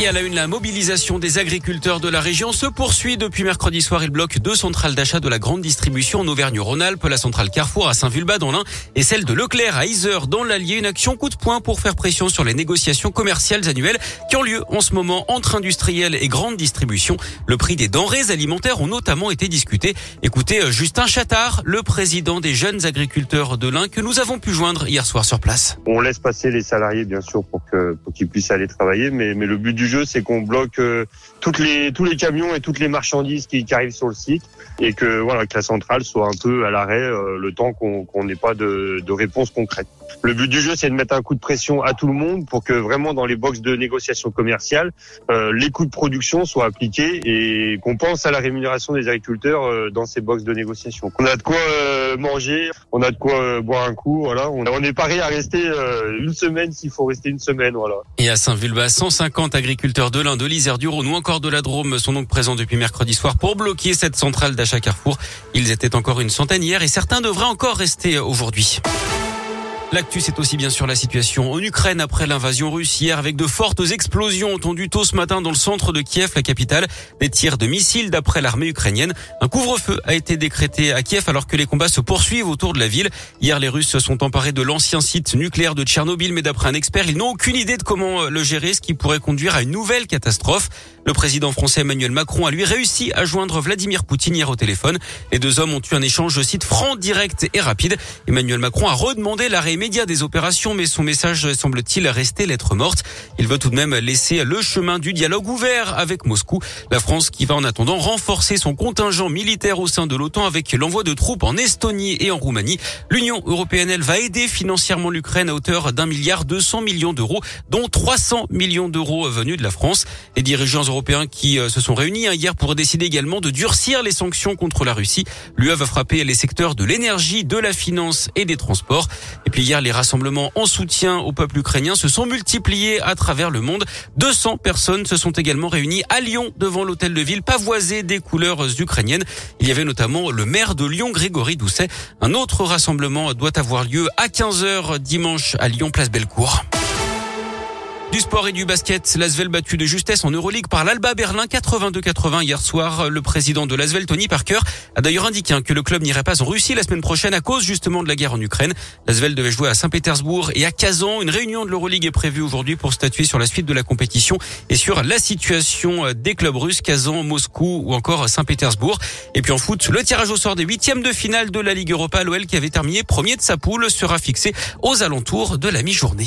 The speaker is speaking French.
Et à la une, la mobilisation des agriculteurs de la région se poursuit depuis mercredi soir. Il bloque deux centrales d'achat de la grande distribution en Auvergne-Rhône-Alpes, la centrale Carrefour à Saint-Vulbas dans l'Ain et celle de Leclerc à Isère dans l'Allier. Une action coup de poing pour faire pression sur les négociations commerciales annuelles qui ont lieu en ce moment entre industriels et grande distribution. Le prix des denrées alimentaires ont notamment été discutés. Écoutez euh, Justin Chattard, le président des jeunes agriculteurs de l'Ain que nous avons pu joindre hier soir sur place. On laisse passer les salariés bien sûr pour que pour qu'ils puissent aller travailler, mais mais le but du jeu, c'est qu'on bloque euh, les, tous les camions et toutes les marchandises qui, arrivent sur le site et que voilà que la centrale soit un peu à l'arrêt euh, le temps qu'on n'ait pas de, de réponse concrète. Le but du jeu, c'est de mettre un coup de pression à tout le monde pour que vraiment dans les boxes de négociation commerciale, euh, les coûts de production soient appliqués et qu'on pense à la rémunération des agriculteurs euh, dans ces boxes de négociation. On a de quoi manger, on a de quoi euh, boire un coup, voilà. On, on est paré à rester euh, une semaine s'il faut rester une semaine, voilà. Et à Saint-Vulbas, 150 agriculteurs de l'Inde, de l'Isère, du Rhône ou encore de la Drôme sont donc présents depuis mercredi soir pour bloquer cette centrale d'achat Carrefour. Ils étaient encore une centaine hier et certains devraient encore rester aujourd'hui. L'actu, c'est aussi bien sûr la situation en Ukraine après l'invasion russe hier avec de fortes explosions entendues tôt ce matin dans le centre de Kiev, la capitale. Des tirs de missiles d'après l'armée ukrainienne. Un couvre-feu a été décrété à Kiev alors que les combats se poursuivent autour de la ville. Hier, les Russes se sont emparés de l'ancien site nucléaire de Tchernobyl, mais d'après un expert, ils n'ont aucune idée de comment le gérer, ce qui pourrait conduire à une nouvelle catastrophe. Le président français Emmanuel Macron a lui réussi à joindre Vladimir Poutine hier au téléphone. Les deux hommes ont eu un échange, je cite, franc, direct et rapide. Emmanuel Macron a redemandé l'arrêt des opérations, mais son message semble-t-il rester lettre morte. Il veut tout de même laisser le chemin du dialogue ouvert avec Moscou. La France qui va en attendant renforcer son contingent militaire au sein de l'OTAN avec l'envoi de troupes en Estonie et en Roumanie. L'Union européenne, elle va aider financièrement l'Ukraine à hauteur d'un milliard deux cents millions d'euros, dont 300 millions d'euros venus de la France. Les dirigeants européens qui se sont réunis hier pour décider également de durcir les sanctions contre la Russie. L'UE va frapper les secteurs de l'énergie, de la finance et des transports. Les rassemblements en soutien au peuple ukrainien se sont multipliés à travers le monde. 200 personnes se sont également réunies à Lyon devant l'hôtel de ville pavoisé des couleurs ukrainiennes. Il y avait notamment le maire de Lyon, Grégory Doucet. Un autre rassemblement doit avoir lieu à 15h dimanche à Lyon, place Bellecour. Du sport et du basket, l'Asvel battu de justesse en Euroleague par l'Alba Berlin 82-80 hier soir. Le président de l'Asvel, Tony Parker, a d'ailleurs indiqué que le club n'irait pas en Russie la semaine prochaine à cause justement de la guerre en Ukraine. L'Asvel devait jouer à Saint-Pétersbourg et à Kazan. Une réunion de l'Euroleague est prévue aujourd'hui pour statuer sur la suite de la compétition et sur la situation des clubs russes, Kazan, Moscou ou encore Saint-Pétersbourg. Et puis en foot, le tirage au sort des huitièmes de finale de la Ligue Europa, l'OL qui avait terminé premier de sa poule sera fixé aux alentours de la mi-journée.